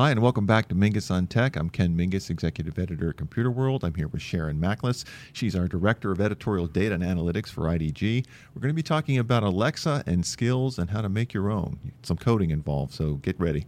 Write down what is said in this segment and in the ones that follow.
Hi, and welcome back to Mingis on Tech. I'm Ken Mingis, Executive Editor at Computerworld. I'm here with Sharon Machlis. She's our Director of Editorial Data and Analytics for IDG. We're going to be talking about Alexa and skills and how to make your own. Some coding involved, so get ready.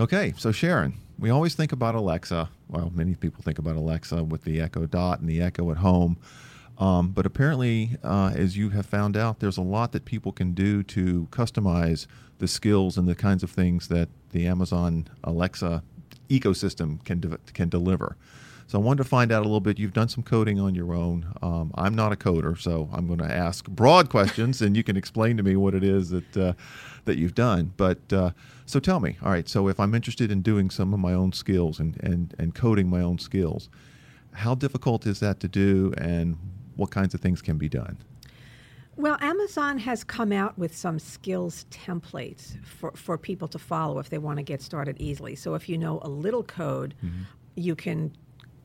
Okay, so Sharon, we always think about Alexa. Well, many people think about Alexa with the Echo Dot and the Echo at home. Um, but apparently, uh, as you have found out, there's a lot that people can do to customize the skills and the kinds of things that the Amazon Alexa ecosystem can de- can deliver. So I wanted to find out a little bit. You've done some coding on your own. Um, I'm not a coder, so I'm going to ask broad questions, and you can explain to me what it is that uh, that you've done. But uh, so tell me, all right. So if I'm interested in doing some of my own skills and and and coding my own skills, how difficult is that to do, and what kinds of things can be done? Well, Amazon has come out with some skills templates for, for people to follow if they want to get started easily. So if you know a little code, mm-hmm. you can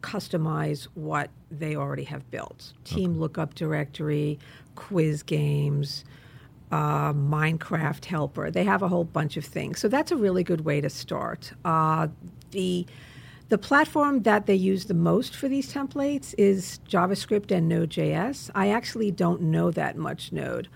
customize what they already have built. Team okay. lookup directory, quiz games, uh, Minecraft helper. They have a whole bunch of things. So that's a really good way to start. Uh, the the platform that they use the most for these templates is JavaScript and Node.js. I actually don't know that much Node.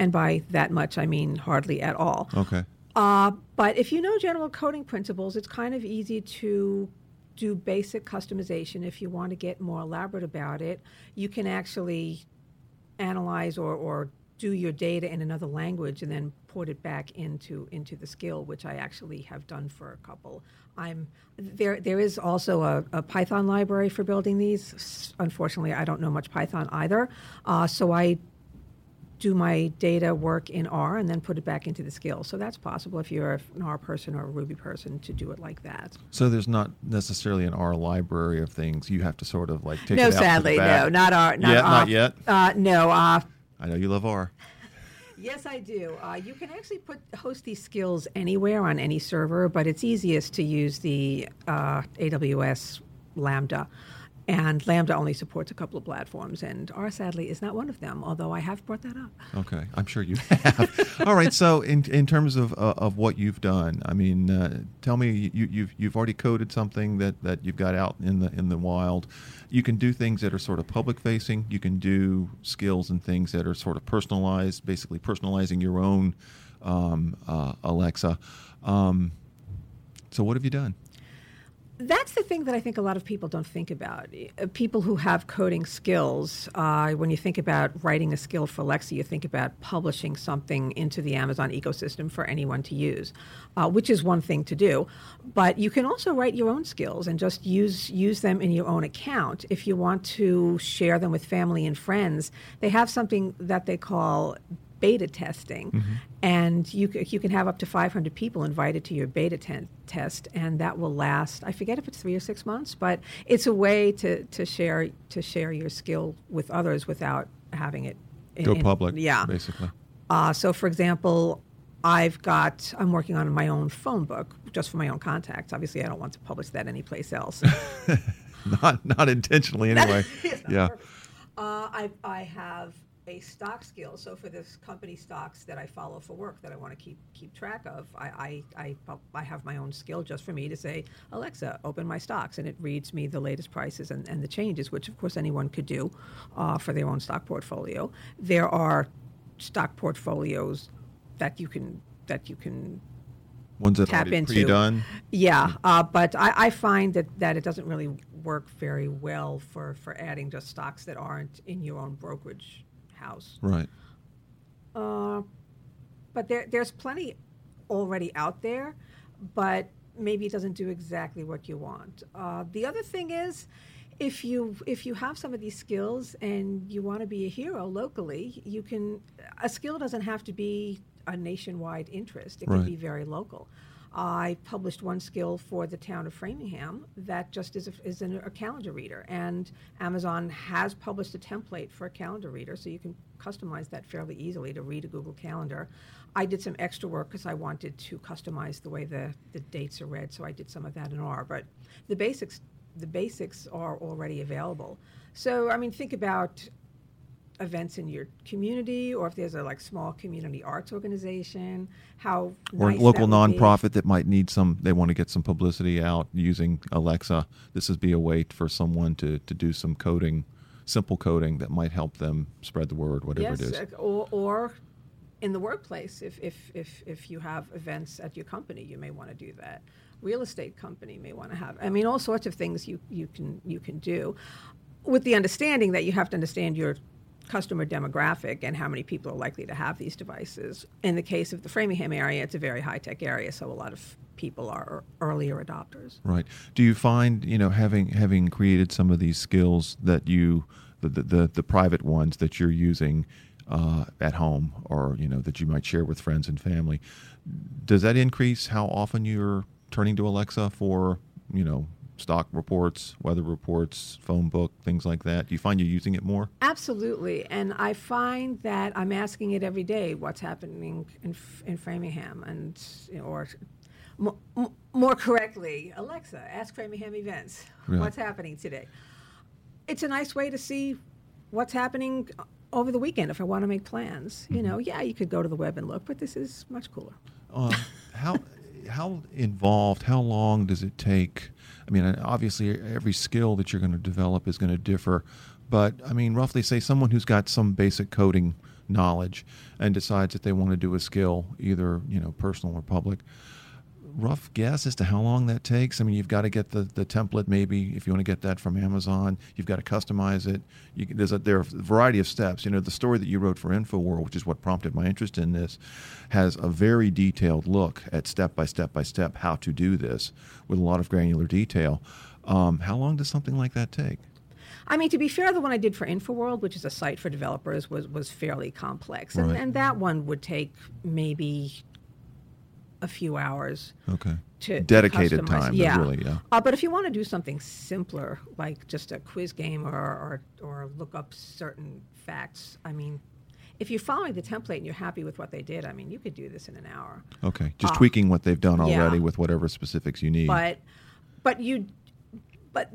And by that much, I mean hardly at all. Okay. Uh, but if you know general coding principles, it's kind of easy to do basic customization. If you want to get more elaborate about it, you can actually analyze or, or do your data in another language and then port it back into into the skill, which I actually have done for a couple. I'm there. There is also a, a Python library for building these. Unfortunately, I don't know much Python either, uh, so I do my data work in R and then put it back into the skill. So that's possible if you're an R person or a Ruby person to do it like that. So there's not necessarily an R library of things. You have to sort of like take no, it out sadly, no, not R. Not yet, R. not yet. Uh, no. Uh, I know you love R. Yes, I do. Uh, you can actually put host these skills anywhere on any server, but it's easiest to use the uh, AWS Lambda. And Lambda only supports a couple of platforms, and R sadly is not one of them. Although I have brought that up. Okay, I'm sure you have. All right. So, in in terms of uh, of what you've done, I mean, uh, tell me you, you've you've already coded something that, that you've got out in the in the wild. You can do things that are sort of public facing. You can do skills and things that are sort of personalized, basically personalizing your own um, uh, Alexa. Um, so, what have you done? That's the thing that I think a lot of people don't think about. Uh, people who have coding skills, uh, when you think about writing a skill for Alexa, you think about publishing something into the Amazon ecosystem for anyone to use, uh, which is one thing to do. But you can also write your own skills and just use use them in your own account. If you want to share them with family and friends, they have something that they call beta testing, mm-hmm. and you you can have up to 500 people invited to your beta te- test, and that will last. I forget if it's three or six months, but it's a way to, to share to share your skill with others without having it in, go public. In, yeah, basically. Uh, so, for example, I've got I'm working on my own phone book just for my own contacts. Obviously, I don't want to publish that anyplace else. not not intentionally anyway. yeah. Uh, I I have a stock skill. So for this company stocks that I follow for work that I want to keep keep track of, I, I, I, I, have my own skill just for me to say, Alexa, open my stocks, and it reads me the latest prices and, and the changes, which of course anyone could do uh, for their own stock portfolio. There are stock portfolios that you can that you can ones that tap into. pre-done. Yeah, uh, but I, I, find that, that it doesn't really work very well for, for adding just stocks that aren't in your own brokerage house. Right. Uh, but there, there's plenty already out there, but maybe it doesn't do exactly what you want. Uh, the other thing is, if you if you have some of these skills and you want to be a hero locally, you can. A skill doesn't have to be a nationwide interest. It right. can be very local. I published one skill for the town of Framingham that just is a, is an, a calendar reader, and Amazon has published a template for a calendar reader, so you can customize that fairly easily to read a Google Calendar. I did some extra work because I wanted to customize the way the, the dates are read, so I did some of that in R. But the basics the basics are already available. So I mean, think about events in your community or if there's a like small community arts organization how or nice local that would be. nonprofit that might need some they want to get some publicity out using alexa. This would be a way for someone to, to do some coding simple coding that might help them spread the word whatever yes it is. uh, or, or in the workplace if, if if if you have events at your company you may want to do that. Real estate company may want to have i mean all sorts of things you you can you can do. With the understanding that you have to understand your customer demographic and how many people are likely to have these devices. In the case of the Framingham area, it's a very high tech area, so a lot of people are earlier adopters. Right. Do you find you know having having created some of these skills that you the the, the, the private ones that you're using uh, at home or you know that you might share with friends and family, does that increase how often you're turning to Alexa for you know stock reports, weather reports, phone book, things like that? Do you find you're using it more? Absolutely, and I find that I'm asking it every day what's happening in, in Framingham, and or m- m- more correctly, Alexa, ask Framingham events Yeah. what's happening today. It's a nice way to see what's happening over the weekend if I want to make plans. You know, yeah, you could go to the web and look, but this is much cooler. Um, how how involved? How long does it take? I mean, obviously, every skill that you're going to develop is going to differ, but I mean, roughly, say someone who's got some basic coding knowledge and decides that they want to do a skill, either you know, personal or public. Rough guess as to how long that takes. I mean, you've got to get the, the template. Maybe if you want to get that from Amazon, you've got to customize it. You, there's a there are a variety of steps. You know, the story that you wrote for InfoWorld, which is what prompted my interest in this, has a very detailed look at step by step by step how to do this with a lot of granular detail. Um, how long does something like that take? I mean, to be fair, the one I did for InfoWorld, which is a site for developers, was was fairly complex, and, Right. and that one would take maybe a few hours Okay. to Dedicated customize. time, Yeah, really, yeah. Uh, but if you want to do something simpler, like just a quiz game or, or or look up certain facts, I mean, if you're following the template and you're happy with what they did, I mean, you could do this in an hour. Okay. Just Uh, tweaking what they've done yeah. already with whatever specifics you need. but but you but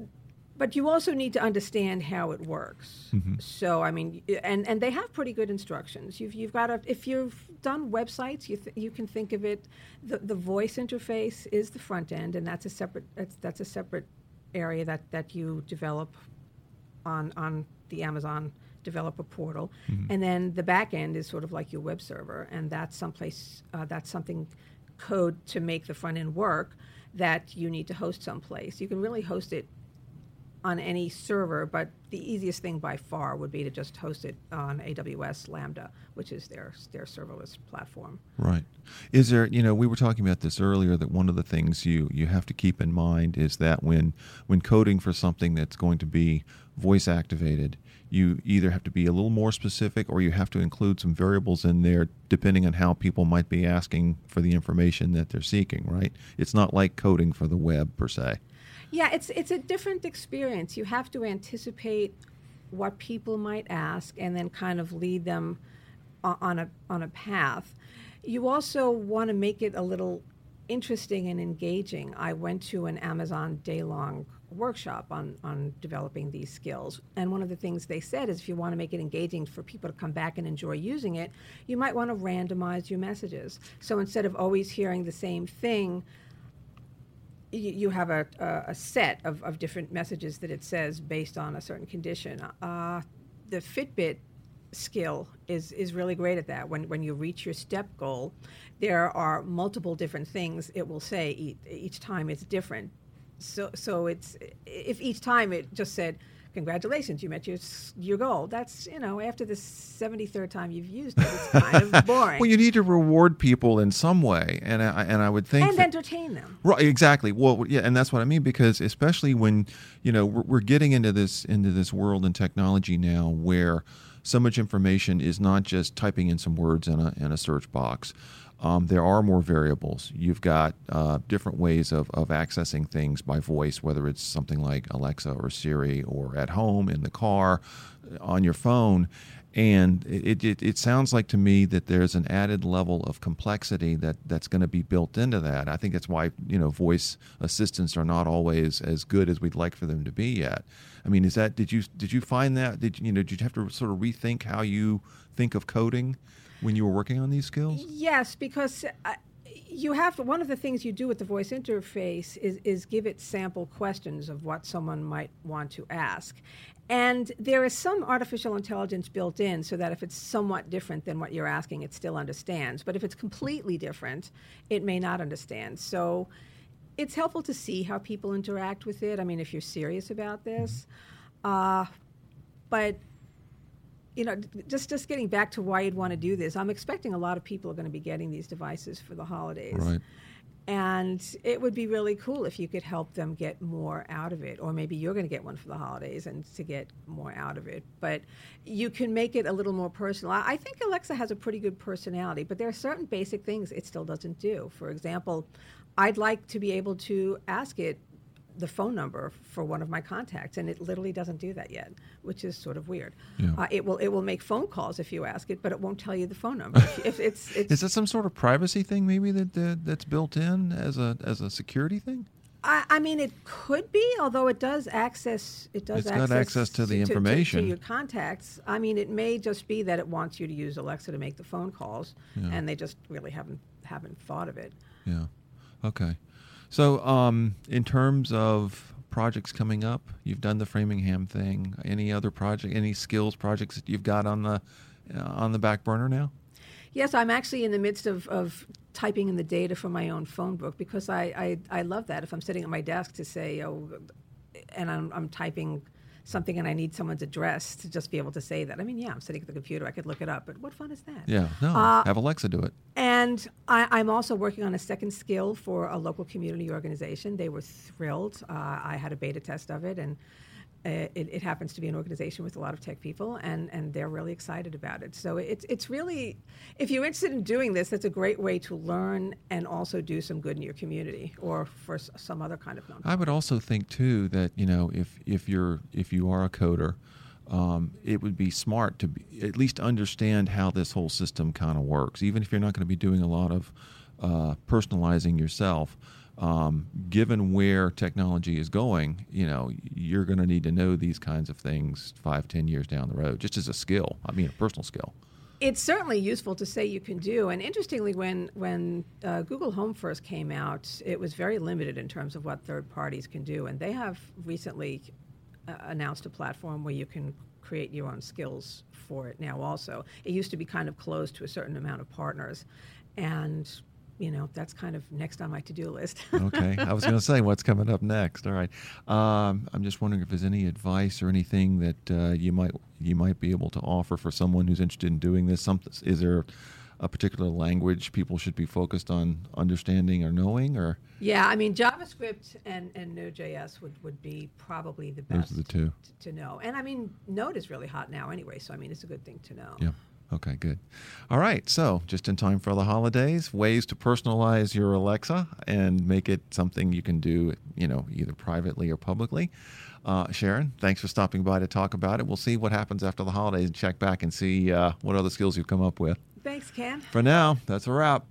but you also need to understand how it works. So i mean and and they have pretty good instructions. You've you've got to if you've done websites you th- you can think of it the the voice interface is the front end and that's a separate that's that's a separate area that that you develop on on the Amazon developer portal, and then the back end is sort of like your web server, and that's someplace uh, that's something code to make the front end work that you need to host someplace. You can really host it on any server, but the easiest thing by far would be to just host it on AWS Lambda, which is their their serverless platform. Right. Is there, you know, we were talking about this earlier that one of the things you you have to keep in mind is that when when coding for something that's going to be voice activated, you either have to be a little more specific or you have to include some variables in there depending on how people might be asking for the information that they're seeking, right? It's not like coding for the web per se. Yeah, it's it's a different experience. You have to anticipate what people might ask and then kind of lead them on a on a path. You also want to make it a little interesting and engaging. I went to an Amazon day-long workshop on on developing these skills, and one of the things they said is if you want to make it engaging for people to come back and enjoy using it, you might want to randomize your messages. So instead of always hearing the same thing, you, have a, a, a set of, of different messages that it says based on a certain condition. Uh, the Fitbit skill is, is really great at that. When, when you reach your step goal, there are multiple different things it will say each, each time it's different. So, so it's if each time it just said, "Congratulations, you met your your goal." That's you know after the seventy third time you've used it, it's kind of boring. Well, you need to reward people in some way, and I, and I would think and that- entertain them. Right, exactly. Well, yeah, and that's what I mean because especially when you know we're, we're getting into this into this world and technology now where so much information is not just typing in some words in a in a search box. Um, there are more variables. You've got uh, different ways of, of accessing things by voice, whether it's something like Alexa or Siri or at home, in the car, on your phone. And it, it, it sounds like to me that there's an added level of complexity that, that's going to be built into that. I think that's why you know voice assistants are not always as good as we'd like for them to be yet. I mean, is that did you did you find that did you know did you have to sort of rethink how you think of coding when you were working on these skills? Yes, because. I, you have to, one of the things you do with the voice interface is, is give it sample questions of what someone might want to ask. And there is some artificial intelligence built in so that if it's somewhat different than what you're asking, it still understands. But if it's completely different, it may not understand. So it's helpful to see how people interact with it. I mean, if you're serious about this. Uh, but you know, just just getting back to why you'd want to do this, I'm expecting a lot of people are going to be getting these devices for the holidays. Right. And it would be really cool if you could help them get more out of it, or maybe you're going to get one for the holidays and to get more out of it. But you can make it a little more personal. I think Alexa has a pretty good personality, but there are certain basic things it still doesn't do. For example, I'd like to be able to ask it the phone number for one of my contacts, and it literally doesn't do that yet, which is sort of weird. Yeah. Uh, it will it will make phone calls if you ask it, but it won't tell you the phone number. if it's, it's Is that some sort of privacy thing maybe that, that that's built in as a as a security thing? I, I mean, it could be, although it does access it does It's got access to the to, information. to, your contacts. I mean, it may just be that it wants you to use Alexa to make the phone calls, Yeah. and they just really haven't haven't thought of it. Yeah. Okay. So, um, in terms of projects coming up, you've done the Framingham thing. Any other project, any skills projects that you've got on the uh, on the back burner now? Yes, I'm actually in the midst of, of typing in the data for my own phone book because I, I, I love that. If I'm sitting at my desk to say, oh, and I'm, I'm typing something and I need someone's address to just be able to say that. I mean, yeah, I'm sitting at the computer, I could look it up, but what fun is that? Yeah. No. Uh, have Alexa do it. And I, I'm also working on a second skill for a local community organization. They were thrilled. Uh, I had a beta test of it, and it, it happens to be an organization with a lot of tech people, and, and they're really excited about it. So it's, it's really, if you're interested in doing this, that's a great way to learn and also do some good in your community or for some other kind of nonprofit. I would also think too that you know if if you're if you are a coder, um, it would be smart to be, at least understand how this whole system kind of works, even if you're not going to be doing a lot of uh, personalizing yourself. Um, given where technology is going, you know you're going to need to know these kinds of things five, ten years down the road, just as a skill. I mean, a personal skill. it's certainly useful to say you can do. And interestingly, when when uh, Google Home first came out, it was very limited in terms of what third parties can do. And they have recently uh, announced a platform where you can create your own skills for it now. Also, it used to be kind of closed to a certain amount of partners, and you know that's kind of next on my to-do list. okay. I was going to say what's coming up next. All right. Um, I'm just wondering if there's any advice or anything that uh, you might you might be able to offer for someone who's interested in doing this. Some, is there a particular language people should be focused on understanding or knowing, or yeah, I mean JavaScript and, and Node.js would, would be probably the best those are the two? to, to know. And I mean Node is really hot now anyway, so I mean it's a good thing to know. Yeah. Okay, good. All right, so just in time for the holidays, ways to personalize your Alexa and make it something you can do, you know, either privately or publicly. Uh, Sharon, thanks for stopping by to talk about it. We'll see what happens after the holidays and check back and see uh, what other skills you've come up with. Thanks, Ken. For now, that's a wrap.